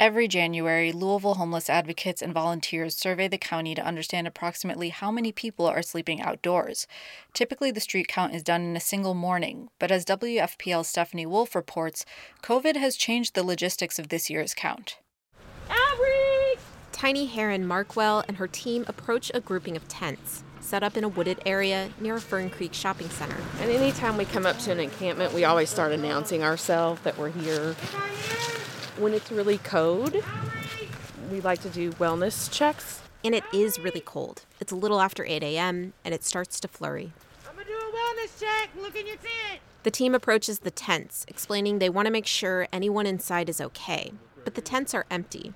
Every January, Louisville homeless advocates and volunteers survey the county to understand approximately how many people are sleeping outdoors. Typically, the street count is done in a single morning, but as WFPL's Stephanie Wolf reports, COVID has changed the logistics of this year's count. Outreach! Tiny Heron Markwell and her team approach a grouping of tents set up in a wooded area near Fern Creek Shopping Center. And anytime we come up to an encampment, we always start announcing ourselves that we're here when it's really cold, we like to do wellness checks. And it is really cold. It's a little after 8 a.m., and it starts to flurry. I'm gonna do a wellness check. Look in your tent. The team approaches the tents, explaining they want to make sure anyone inside is okay. But the tents are empty.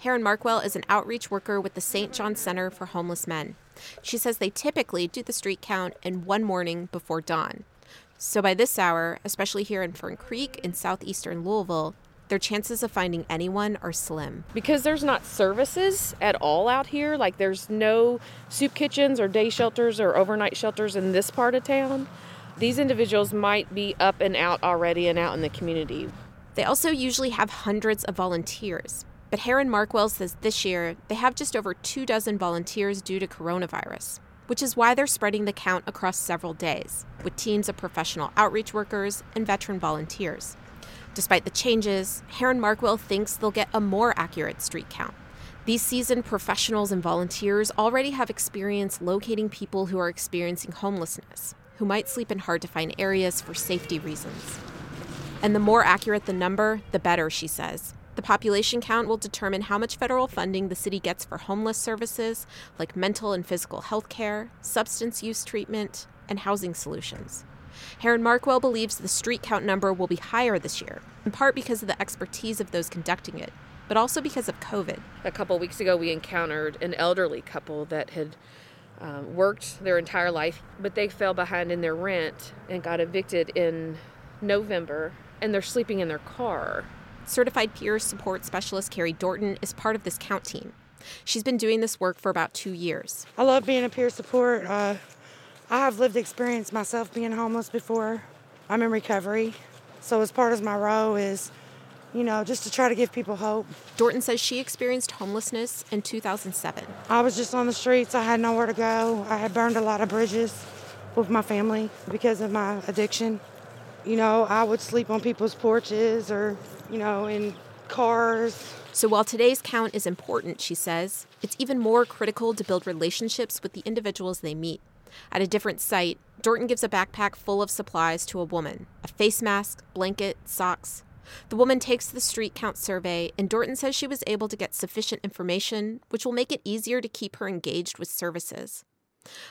Heron Markwell is an outreach worker with the St. John Center for Homeless Men. She says they typically do the street count in one morning before dawn. So by this hour, especially here in Fern Creek in southeastern Louisville, their chances of finding anyone are slim. Because there's not services at all out here, like there's no soup kitchens or day shelters or overnight shelters in this part of town, these individuals might be up and out already and out in the community. They also usually have hundreds of volunteers. But Heron Markwell says this year they have just over two dozen volunteers due to coronavirus, which is why they're spreading the count across several days, with teams of professional outreach workers and veteran volunteers. Despite the changes, Heron Markwell thinks they'll get a more accurate street count. These seasoned professionals and volunteers already have experience locating people who are experiencing homelessness, who might sleep in hard to find areas for safety reasons. And the more accurate the number, the better, she says. The population count will determine how much federal funding the city gets for homeless services like mental and physical health care, substance use treatment, and housing solutions. Heron Markwell believes the street count number will be higher this year, in part because of the expertise of those conducting it, but also because of COVID. A couple weeks ago, we encountered an elderly couple that had um, worked their entire life, but they fell behind in their rent and got evicted in November, and they're sleeping in their car. Certified peer support specialist Carrie Dorton is part of this count team. She's been doing this work for about two years. I love being a peer support. Uh, I have lived experience myself being homeless before. I'm in recovery. So as part of my role is, you know, just to try to give people hope. Dorton says she experienced homelessness in 2007. I was just on the streets. I had nowhere to go. I had burned a lot of bridges with my family because of my addiction. You know, I would sleep on people's porches or, you know, in cars. So while today's count is important, she says, it's even more critical to build relationships with the individuals they meet. At a different site, Dorton gives a backpack full of supplies to a woman a face mask, blanket, socks. The woman takes the street count survey, and Dorton says she was able to get sufficient information, which will make it easier to keep her engaged with services.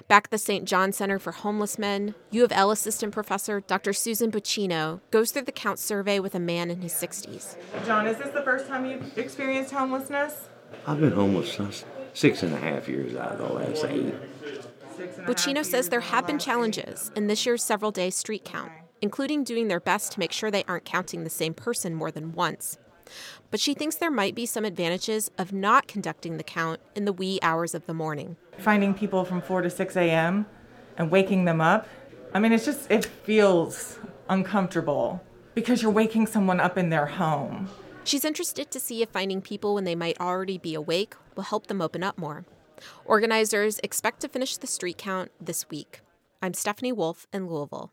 Back at the St. John Center for Homeless Men, U of L assistant professor Dr. Susan Buchino goes through the count survey with a man in his 60s. John, is this the first time you've experienced homelessness? I've been homeless since six and a half years out of the last eight. Buchino says there have been challenges in this year's several day street count, including doing their best to make sure they aren't counting the same person more than once. But she thinks there might be some advantages of not conducting the count in the wee hours of the morning. Finding people from 4 to 6 a.m. and waking them up, I mean, it's just, it feels uncomfortable because you're waking someone up in their home. She's interested to see if finding people when they might already be awake will help them open up more. Organizers expect to finish the street count this week. I'm Stephanie Wolf in Louisville.